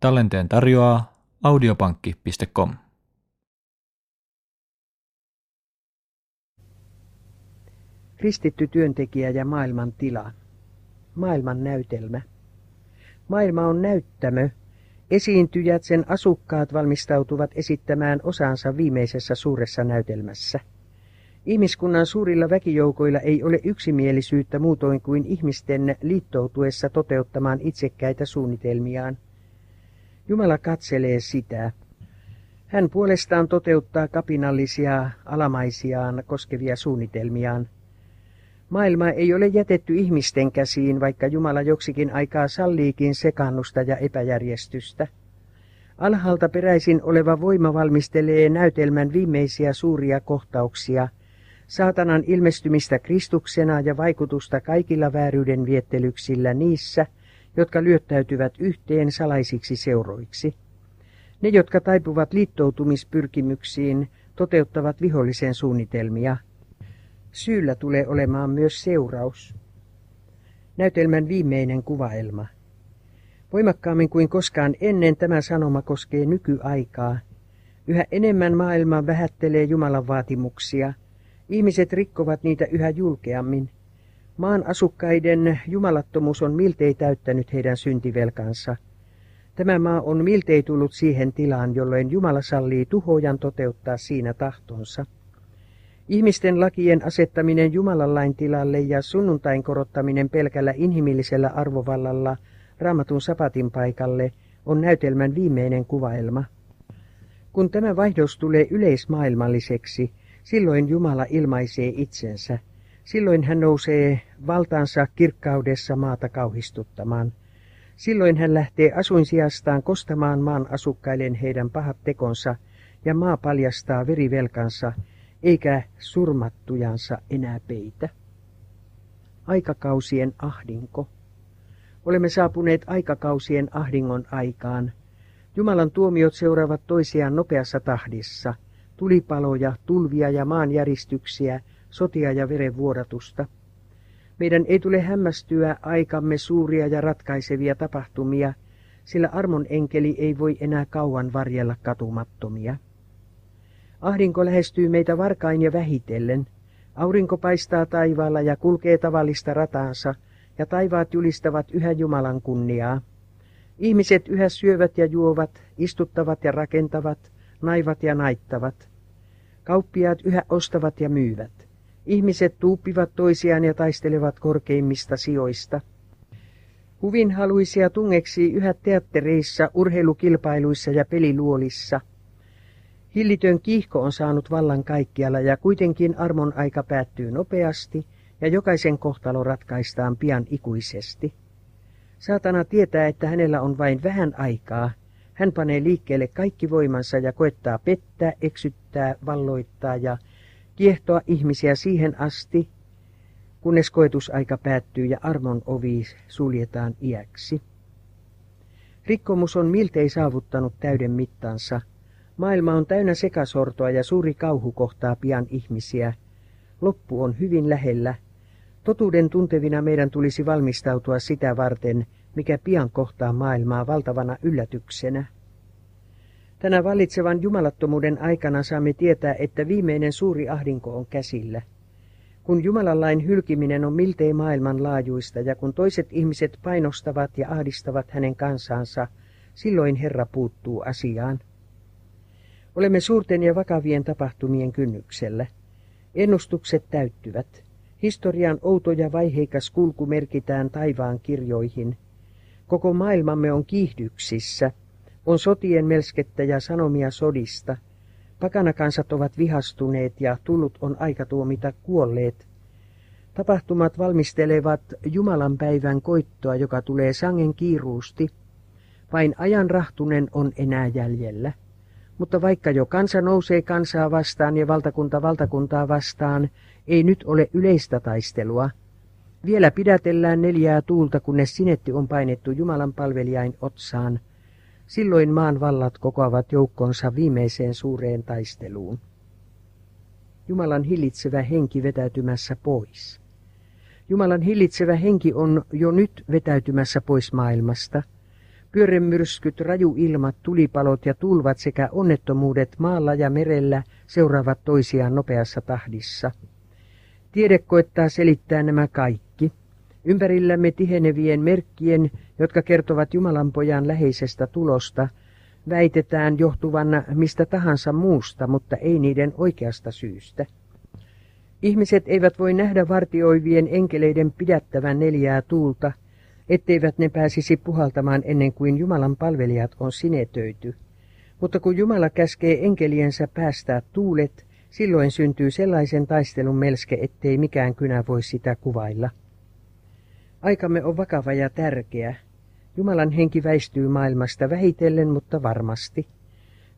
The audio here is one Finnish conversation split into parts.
Tallenteen tarjoaa audiopankki.com. Kristitty työntekijä ja maailman tila. Maailman näytelmä. Maailma on näyttämö. Esiintyjät, sen asukkaat valmistautuvat esittämään osansa viimeisessä suuressa näytelmässä. Ihmiskunnan suurilla väkijoukoilla ei ole yksimielisyyttä muutoin kuin ihmisten liittoutuessa toteuttamaan itsekkäitä suunnitelmiaan. Jumala katselee sitä. Hän puolestaan toteuttaa kapinallisia alamaisiaan koskevia suunnitelmiaan. Maailma ei ole jätetty ihmisten käsiin, vaikka Jumala joksikin aikaa salliikin sekannusta ja epäjärjestystä. Alhaalta peräisin oleva voima valmistelee näytelmän viimeisiä suuria kohtauksia, saatanan ilmestymistä Kristuksena ja vaikutusta kaikilla vääryyden viettelyksillä niissä, jotka lyöttäytyvät yhteen salaisiksi seuroiksi. Ne, jotka taipuvat liittoutumispyrkimyksiin, toteuttavat vihollisen suunnitelmia. Syyllä tulee olemaan myös seuraus. Näytelmän viimeinen kuvaelma. Voimakkaammin kuin koskaan ennen tämä sanoma koskee nykyaikaa. Yhä enemmän maailma vähättelee Jumalan vaatimuksia. Ihmiset rikkovat niitä yhä julkeammin. Maan asukkaiden jumalattomuus on miltei täyttänyt heidän syntivelkansa. Tämä maa on miltei tullut siihen tilaan, jolloin Jumala sallii tuhojan toteuttaa siinä tahtonsa. Ihmisten lakien asettaminen Jumalan lain tilalle ja sunnuntain korottaminen pelkällä inhimillisellä arvovallalla raamatun sapatin paikalle on näytelmän viimeinen kuvaelma. Kun tämä vaihdos tulee yleismaailmalliseksi, silloin Jumala ilmaisee itsensä – Silloin hän nousee valtaansa kirkkaudessa maata kauhistuttamaan. Silloin hän lähtee asuinsijastaan kostamaan maan asukkaiden heidän pahat tekonsa, ja maa paljastaa verivelkansa, eikä surmattujansa enää peitä. Aikakausien ahdinko. Olemme saapuneet aikakausien ahdingon aikaan. Jumalan tuomiot seuraavat toisiaan nopeassa tahdissa. Tulipaloja, tulvia ja maanjäristyksiä – sotia ja verenvuodatusta. Meidän ei tule hämmästyä aikamme suuria ja ratkaisevia tapahtumia, sillä armon enkeli ei voi enää kauan varjella katumattomia. Ahdinko lähestyy meitä varkain ja vähitellen. Aurinko paistaa taivaalla ja kulkee tavallista rataansa, ja taivaat julistavat yhä Jumalan kunniaa. Ihmiset yhä syövät ja juovat, istuttavat ja rakentavat, naivat ja naittavat. Kauppiaat yhä ostavat ja myyvät. Ihmiset tuuppivat toisiaan ja taistelevat korkeimmista sijoista. Huvinhaluisia tungeksi yhä teattereissa, urheilukilpailuissa ja peliluolissa. Hillitön kiihko on saanut vallan kaikkialla ja kuitenkin armon aika päättyy nopeasti ja jokaisen kohtalo ratkaistaan pian ikuisesti. Saatana tietää, että hänellä on vain vähän aikaa. Hän panee liikkeelle kaikki voimansa ja koettaa pettää, eksyttää, valloittaa ja kiehtoa ihmisiä siihen asti, kunnes koetusaika päättyy ja armon ovi suljetaan iäksi. Rikkomus on miltei saavuttanut täyden mittansa. Maailma on täynnä sekasortoa ja suuri kauhu kohtaa pian ihmisiä. Loppu on hyvin lähellä. Totuuden tuntevina meidän tulisi valmistautua sitä varten, mikä pian kohtaa maailmaa valtavana yllätyksenä. Tänä vallitsevan jumalattomuuden aikana saamme tietää, että viimeinen suuri ahdinko on käsillä. Kun Jumalan lain hylkiminen on miltei maailmanlaajuista ja kun toiset ihmiset painostavat ja ahdistavat hänen kansansa, silloin Herra puuttuu asiaan. Olemme suurten ja vakavien tapahtumien kynnyksellä. Ennustukset täyttyvät. Historian outo ja vaiheikas kulku merkitään taivaan kirjoihin. Koko maailmamme on kiihdyksissä – on sotien melskettä ja sanomia sodista. Pakanakansat ovat vihastuneet ja tullut on aika tuomita kuolleet. Tapahtumat valmistelevat Jumalan päivän koittoa, joka tulee sangen kiiruusti. Vain ajan rahtunen on enää jäljellä. Mutta vaikka jo kansa nousee kansaa vastaan ja valtakunta valtakuntaa vastaan, ei nyt ole yleistä taistelua. Vielä pidätellään neljää tuulta, kunnes sinetti on painettu Jumalan palvelijain otsaan – Silloin maan vallat kokoavat joukkonsa viimeiseen suureen taisteluun. Jumalan hillitsevä henki vetäytymässä pois. Jumalan hillitsevä henki on jo nyt vetäytymässä pois maailmasta. Pyörremyrskyt, rajuilmat, tulipalot ja tulvat sekä onnettomuudet maalla ja merellä seuraavat toisiaan nopeassa tahdissa. Tiede koettaa selittää nämä kaikki. Ympärillämme tihenevien merkkien, jotka kertovat Jumalan pojan läheisestä tulosta, väitetään johtuvan mistä tahansa muusta, mutta ei niiden oikeasta syystä. Ihmiset eivät voi nähdä vartioivien enkeleiden pidättävän neljää tuulta, etteivät ne pääsisi puhaltamaan ennen kuin Jumalan palvelijat on sinetöity. Mutta kun Jumala käskee enkeliensä päästää tuulet, silloin syntyy sellaisen taistelun melske, ettei mikään kynä voi sitä kuvailla. Aikamme on vakava ja tärkeä. Jumalan henki väistyy maailmasta vähitellen, mutta varmasti.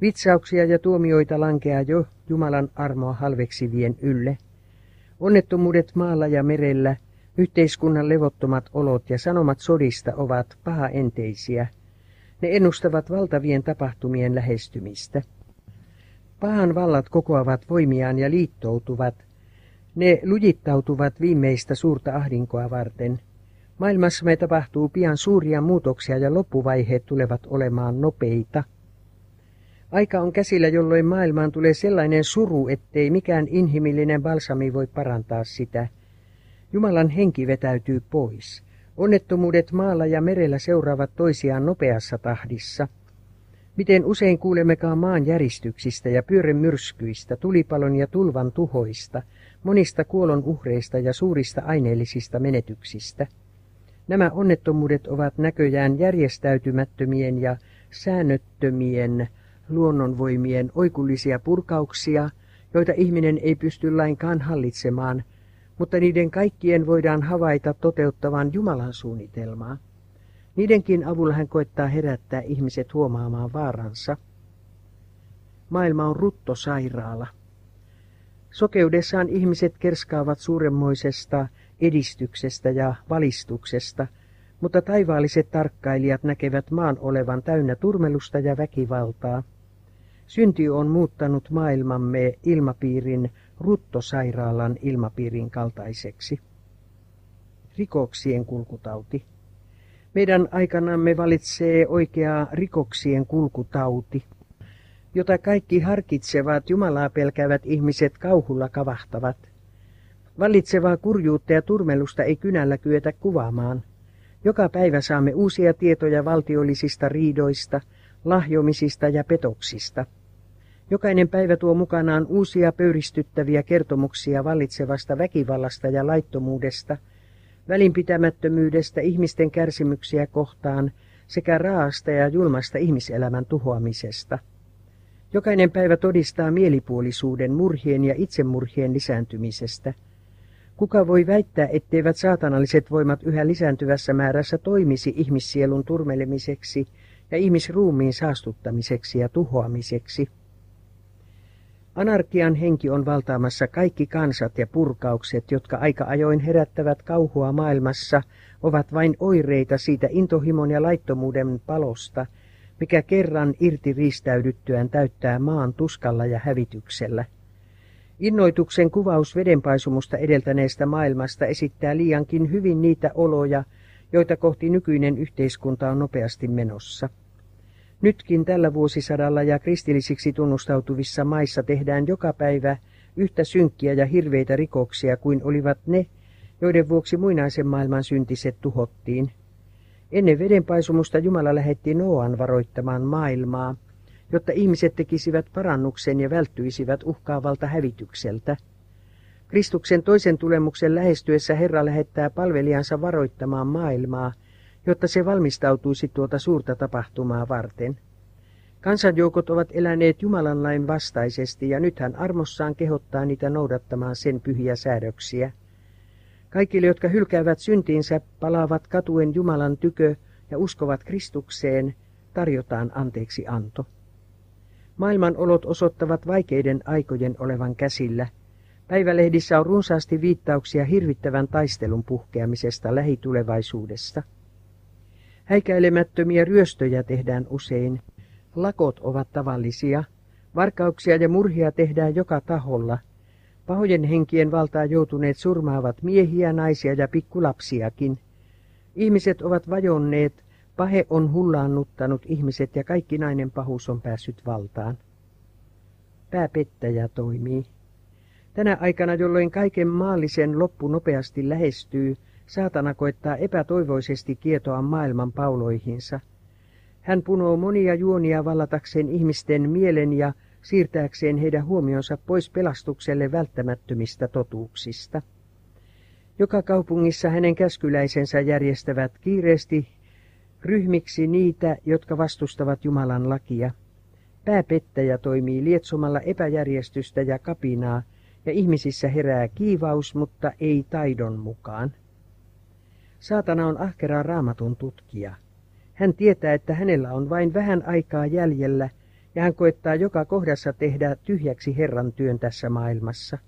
Vitsauksia ja tuomioita lankeaa jo Jumalan armoa halveksivien ylle. Onnettomuudet maalla ja merellä, yhteiskunnan levottomat olot ja sanomat sodista ovat pahaenteisiä. Ne ennustavat valtavien tapahtumien lähestymistä. Pahan vallat kokoavat voimiaan ja liittoutuvat. Ne lujittautuvat viimeistä suurta ahdinkoa varten. Maailmassamme tapahtuu pian suuria muutoksia ja loppuvaiheet tulevat olemaan nopeita. Aika on käsillä, jolloin maailmaan tulee sellainen suru, ettei mikään inhimillinen balsami voi parantaa sitä. Jumalan henki vetäytyy pois. Onnettomuudet maalla ja merellä seuraavat toisiaan nopeassa tahdissa. Miten usein kuulemmekaan maan järistyksistä ja pyörremyrskyistä, tulipalon ja tulvan tuhoista, monista kuolon uhreista ja suurista aineellisista menetyksistä. Nämä onnettomuudet ovat näköjään järjestäytymättömien ja säännöttömien luonnonvoimien oikullisia purkauksia, joita ihminen ei pysty lainkaan hallitsemaan, mutta niiden kaikkien voidaan havaita toteuttavan Jumalan suunnitelmaa. Niidenkin avulla hän koettaa herättää ihmiset huomaamaan vaaransa. Maailma on ruttosairaala. Sokeudessaan ihmiset kerskaavat suuremmoisesta edistyksestä ja valistuksesta, mutta taivaalliset tarkkailijat näkevät maan olevan täynnä turmelusta ja väkivaltaa. Synti on muuttanut maailmamme ilmapiirin ruttosairaalan ilmapiirin kaltaiseksi. Rikoksien kulkutauti. Meidän aikanamme valitsee oikea rikoksien kulkutauti, jota kaikki harkitsevat, Jumalaa pelkäävät ihmiset kauhulla kavahtavat. Vallitsevaa kurjuutta ja turmelusta ei kynällä kyetä kuvaamaan. Joka päivä saamme uusia tietoja valtiollisista riidoista, lahjomisista ja petoksista. Jokainen päivä tuo mukanaan uusia pöyristyttäviä kertomuksia vallitsevasta väkivallasta ja laittomuudesta, välinpitämättömyydestä ihmisten kärsimyksiä kohtaan sekä raasta ja julmasta ihmiselämän tuhoamisesta. Jokainen päivä todistaa mielipuolisuuden, murhien ja itsemurhien lisääntymisestä. Kuka voi väittää, etteivät saatanalliset voimat yhä lisääntyvässä määrässä toimisi ihmissielun turmelemiseksi ja ihmisruumiin saastuttamiseksi ja tuhoamiseksi? Anarkian henki on valtaamassa kaikki kansat ja purkaukset, jotka aika ajoin herättävät kauhua maailmassa, ovat vain oireita siitä intohimon ja laittomuuden palosta, mikä kerran irti riistäydyttyään täyttää maan tuskalla ja hävityksellä. Innoituksen kuvaus vedenpaisumusta edeltäneestä maailmasta esittää liiankin hyvin niitä oloja, joita kohti nykyinen yhteiskunta on nopeasti menossa. Nytkin tällä vuosisadalla ja kristillisiksi tunnustautuvissa maissa tehdään joka päivä yhtä synkkiä ja hirveitä rikoksia kuin olivat ne, joiden vuoksi muinaisen maailman syntiset tuhottiin. Ennen vedenpaisumusta Jumala lähetti Noan varoittamaan maailmaa, jotta ihmiset tekisivät parannuksen ja välttyisivät uhkaavalta hävitykseltä. Kristuksen toisen tulemuksen lähestyessä Herra lähettää palvelijansa varoittamaan maailmaa – jotta se valmistautuisi tuota suurta tapahtumaa varten. Kansanjoukot ovat eläneet Jumalan lain vastaisesti ja nyt hän armossaan kehottaa niitä noudattamaan sen pyhiä säädöksiä. Kaikille, jotka hylkäävät syntiinsä, palaavat katuen Jumalan tykö ja uskovat Kristukseen, tarjotaan anteeksi anto. Maailman olot osoittavat vaikeiden aikojen olevan käsillä. Päivälehdissä on runsaasti viittauksia hirvittävän taistelun puhkeamisesta lähitulevaisuudessa. Häikäilemättömiä ryöstöjä tehdään usein. Lakot ovat tavallisia. Varkauksia ja murhia tehdään joka taholla. Pahojen henkien valtaa joutuneet surmaavat miehiä, naisia ja pikkulapsiakin. Ihmiset ovat vajonneet Pahe on hullaannuttanut ihmiset ja kaikki nainen pahuus on päässyt valtaan. Pääpettäjä toimii. Tänä aikana, jolloin kaiken maallisen loppu nopeasti lähestyy, saatana koettaa epätoivoisesti kietoa maailman pauloihinsa. Hän punoo monia juonia vallatakseen ihmisten mielen ja siirtääkseen heidän huomionsa pois pelastukselle välttämättömistä totuuksista. Joka kaupungissa hänen käskyläisensä järjestävät kiireesti ryhmiksi niitä, jotka vastustavat Jumalan lakia. Pääpettäjä toimii lietsomalla epäjärjestystä ja kapinaa, ja ihmisissä herää kiivaus, mutta ei taidon mukaan. Saatana on ahkera raamatun tutkija. Hän tietää, että hänellä on vain vähän aikaa jäljellä, ja hän koettaa joka kohdassa tehdä tyhjäksi Herran työn tässä maailmassa.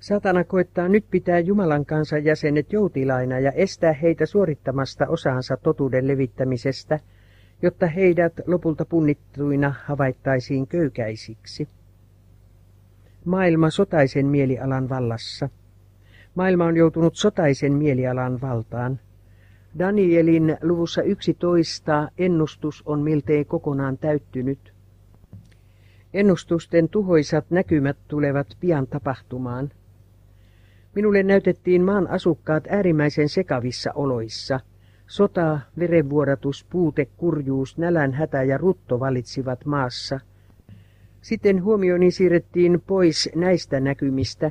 Satana koettaa nyt pitää Jumalan kansan jäsenet joutilaina ja estää heitä suorittamasta osaansa totuuden levittämisestä, jotta heidät lopulta punnittuina havaittaisiin köykäisiksi. Maailma sotaisen mielialan vallassa. Maailma on joutunut sotaisen mielialan valtaan. Danielin luvussa 11 ennustus on miltei kokonaan täyttynyt. Ennustusten tuhoisat näkymät tulevat pian tapahtumaan. Minulle näytettiin maan asukkaat äärimmäisen sekavissa oloissa. Sota, verenvuodatus, puute, kurjuus, nälän, hätä ja rutto valitsivat maassa. Sitten huomioni siirrettiin pois näistä näkymistä.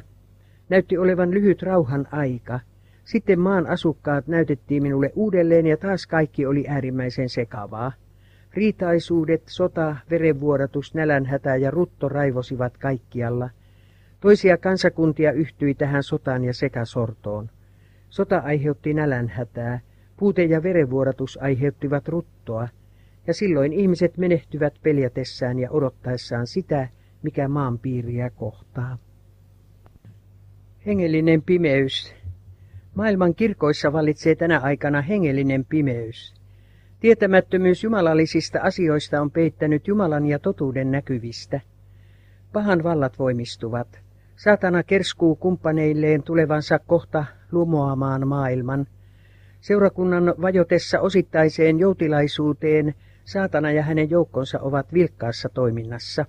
Näytti olevan lyhyt rauhan aika. Sitten maan asukkaat näytettiin minulle uudelleen ja taas kaikki oli äärimmäisen sekavaa. Riitaisuudet, sota, verenvuodatus, nälänhätä ja rutto raivosivat kaikkialla – Toisia kansakuntia yhtyi tähän sotaan ja sekasortoon. Sota aiheutti nälänhätää, puute ja verenvuodatus aiheuttivat ruttoa, ja silloin ihmiset menehtyvät peljätessään ja odottaessaan sitä, mikä maan piiriä kohtaa. Hengellinen pimeys. Maailman kirkoissa valitsee tänä aikana hengellinen pimeys. Tietämättömyys jumalallisista asioista on peittänyt Jumalan ja totuuden näkyvistä. Pahan vallat voimistuvat. Saatana kerskuu kumppaneilleen tulevansa kohta lumoamaan maailman. Seurakunnan vajotessa osittaiseen joutilaisuuteen saatana ja hänen joukkonsa ovat vilkkaassa toiminnassa.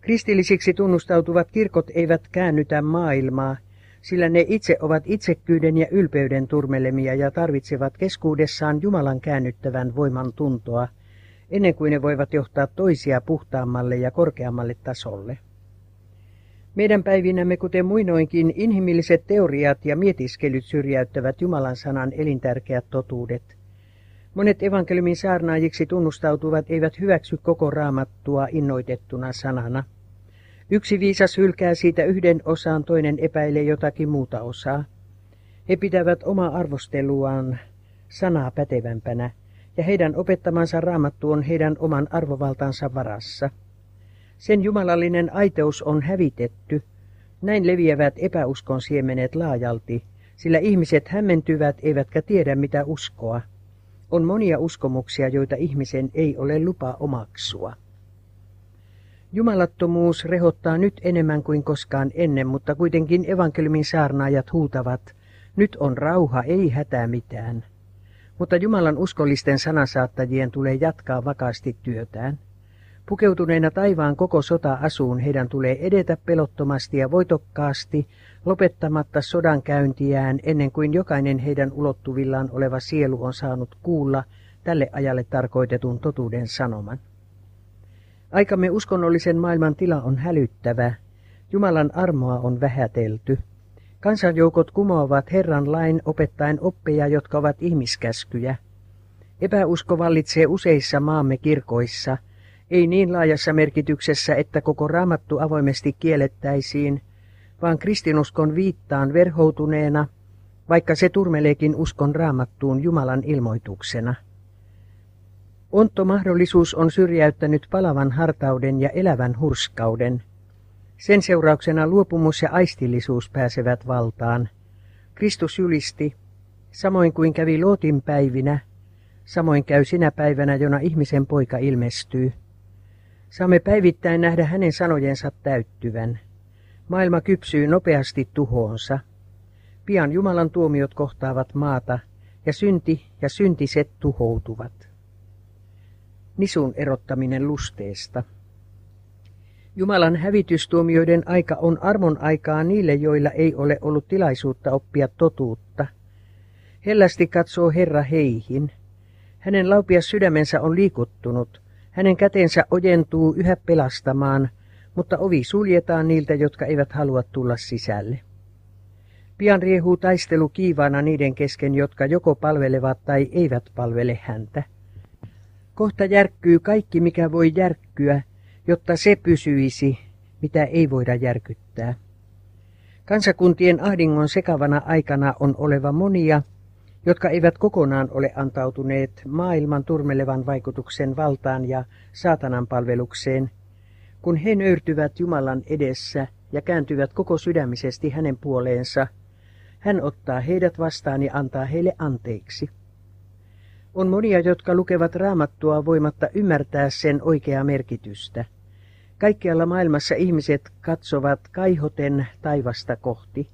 Kristillisiksi tunnustautuvat kirkot eivät käännytä maailmaa, sillä ne itse ovat itsekkyyden ja ylpeyden turmelemia ja tarvitsevat keskuudessaan Jumalan käännyttävän voiman tuntoa, ennen kuin ne voivat johtaa toisia puhtaammalle ja korkeammalle tasolle. Meidän päivinämme, kuten muinoinkin, inhimilliset teoriat ja mietiskelyt syrjäyttävät Jumalan sanan elintärkeät totuudet. Monet evankeliumin saarnaajiksi tunnustautuvat eivät hyväksy koko raamattua innoitettuna sanana. Yksi viisas hylkää siitä yhden osaan, toinen epäilee jotakin muuta osaa. He pitävät omaa arvosteluaan sanaa pätevämpänä, ja heidän opettamansa raamattu on heidän oman arvovaltansa varassa. Sen jumalallinen aiteus on hävitetty. Näin leviävät epäuskon siemenet laajalti, sillä ihmiset hämmentyvät eivätkä tiedä mitä uskoa. On monia uskomuksia, joita ihmisen ei ole lupa omaksua. Jumalattomuus rehottaa nyt enemmän kuin koskaan ennen, mutta kuitenkin evankeliumin saarnaajat huutavat, nyt on rauha, ei hätää mitään. Mutta Jumalan uskollisten sanasaattajien tulee jatkaa vakaasti työtään. Pukeutuneena taivaan koko sota-asuun heidän tulee edetä pelottomasti ja voitokkaasti, lopettamatta sodan käyntiään ennen kuin jokainen heidän ulottuvillaan oleva sielu on saanut kuulla tälle ajalle tarkoitetun totuuden sanoman. Aikamme uskonnollisen maailman tila on hälyttävä. Jumalan armoa on vähätelty. Kansanjoukot kumoavat Herran lain opettaen oppeja, jotka ovat ihmiskäskyjä. Epäusko vallitsee useissa maamme kirkoissa – ei niin laajassa merkityksessä, että koko raamattu avoimesti kiellettäisiin, vaan kristinuskon viittaan verhoutuneena, vaikka se turmeleekin uskon raamattuun Jumalan ilmoituksena. Ontto mahdollisuus on syrjäyttänyt palavan hartauden ja elävän hurskauden. Sen seurauksena luopumus ja aistillisuus pääsevät valtaan. Kristus julisti, samoin kuin kävi Lootin päivinä, samoin käy sinä päivänä, jona ihmisen poika ilmestyy. Saamme päivittäin nähdä hänen sanojensa täyttyvän. Maailma kypsyy nopeasti tuhoonsa. Pian Jumalan tuomiot kohtaavat maata, ja synti ja syntiset tuhoutuvat. Nisun erottaminen lusteesta. Jumalan hävitystuomioiden aika on armon aikaa niille, joilla ei ole ollut tilaisuutta oppia totuutta. Hellästi katsoo Herra heihin. Hänen laupias sydämensä on liikuttunut. Hänen kätensä ojentuu yhä pelastamaan, mutta ovi suljetaan niiltä, jotka eivät halua tulla sisälle. Pian riehuu taistelu kiivaana niiden kesken, jotka joko palvelevat tai eivät palvele häntä. Kohta järkkyy kaikki, mikä voi järkkyä, jotta se pysyisi, mitä ei voida järkyttää. Kansakuntien ahdingon sekavana aikana on oleva monia, jotka eivät kokonaan ole antautuneet maailman turmelevan vaikutuksen valtaan ja saatanan palvelukseen, kun he nöyrtyvät Jumalan edessä ja kääntyvät koko sydämisesti hänen puoleensa, hän ottaa heidät vastaan ja antaa heille anteeksi. On monia, jotka lukevat raamattua voimatta ymmärtää sen oikeaa merkitystä. Kaikkialla maailmassa ihmiset katsovat kaihoten taivasta kohti.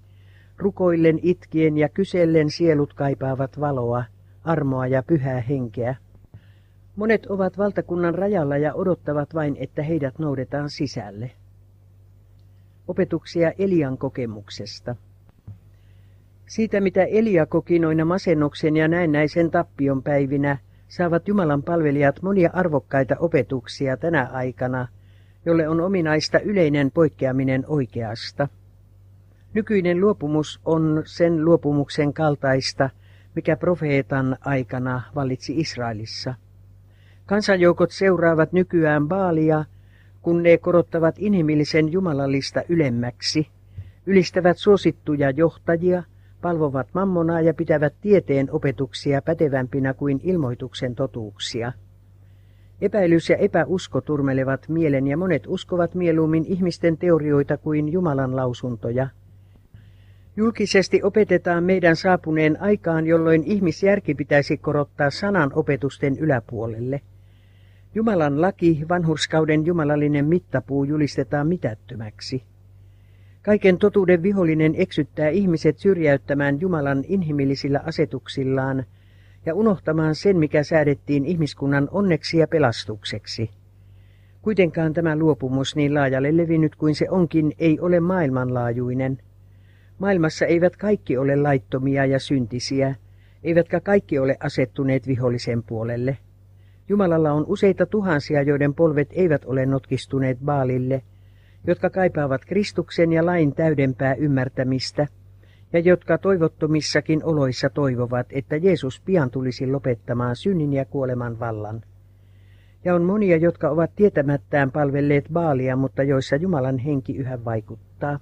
Rukoillen, itkien ja kysellen sielut kaipaavat valoa, armoa ja pyhää henkeä. Monet ovat valtakunnan rajalla ja odottavat vain, että heidät noudetaan sisälle. Opetuksia Elian kokemuksesta. Siitä, mitä Elia koki noina masennuksen ja näennäisen tappion päivinä, saavat Jumalan palvelijat monia arvokkaita opetuksia tänä aikana, jolle on ominaista yleinen poikkeaminen oikeasta. Nykyinen luopumus on sen luopumuksen kaltaista, mikä profeetan aikana vallitsi Israelissa. Kansanjoukot seuraavat nykyään Baalia, kun ne korottavat inhimillisen jumalallista ylemmäksi, ylistävät suosittuja johtajia – palvovat mammonaa ja pitävät tieteen opetuksia pätevämpinä kuin ilmoituksen totuuksia. Epäilys ja epäusko turmelevat mielen ja monet uskovat mieluummin ihmisten teorioita kuin Jumalan lausuntoja. Julkisesti opetetaan meidän saapuneen aikaan, jolloin ihmisjärki pitäisi korottaa sanan opetusten yläpuolelle. Jumalan laki, vanhurskauden jumalallinen mittapuu julistetaan mitättömäksi. Kaiken totuuden vihollinen eksyttää ihmiset syrjäyttämään Jumalan inhimillisillä asetuksillaan ja unohtamaan sen, mikä säädettiin ihmiskunnan onneksi ja pelastukseksi. Kuitenkaan tämä luopumus niin laajalle levinnyt kuin se onkin, ei ole maailmanlaajuinen. Maailmassa eivät kaikki ole laittomia ja syntisiä, eivätkä kaikki ole asettuneet vihollisen puolelle. Jumalalla on useita tuhansia, joiden polvet eivät ole notkistuneet Baalille – jotka kaipaavat Kristuksen ja lain täydempää ymmärtämistä, ja jotka toivottomissakin oloissa toivovat, että Jeesus pian tulisi lopettamaan synnin ja kuoleman vallan. Ja on monia, jotka ovat tietämättään palvelleet Baalia, mutta joissa Jumalan henki yhä vaikuttaa.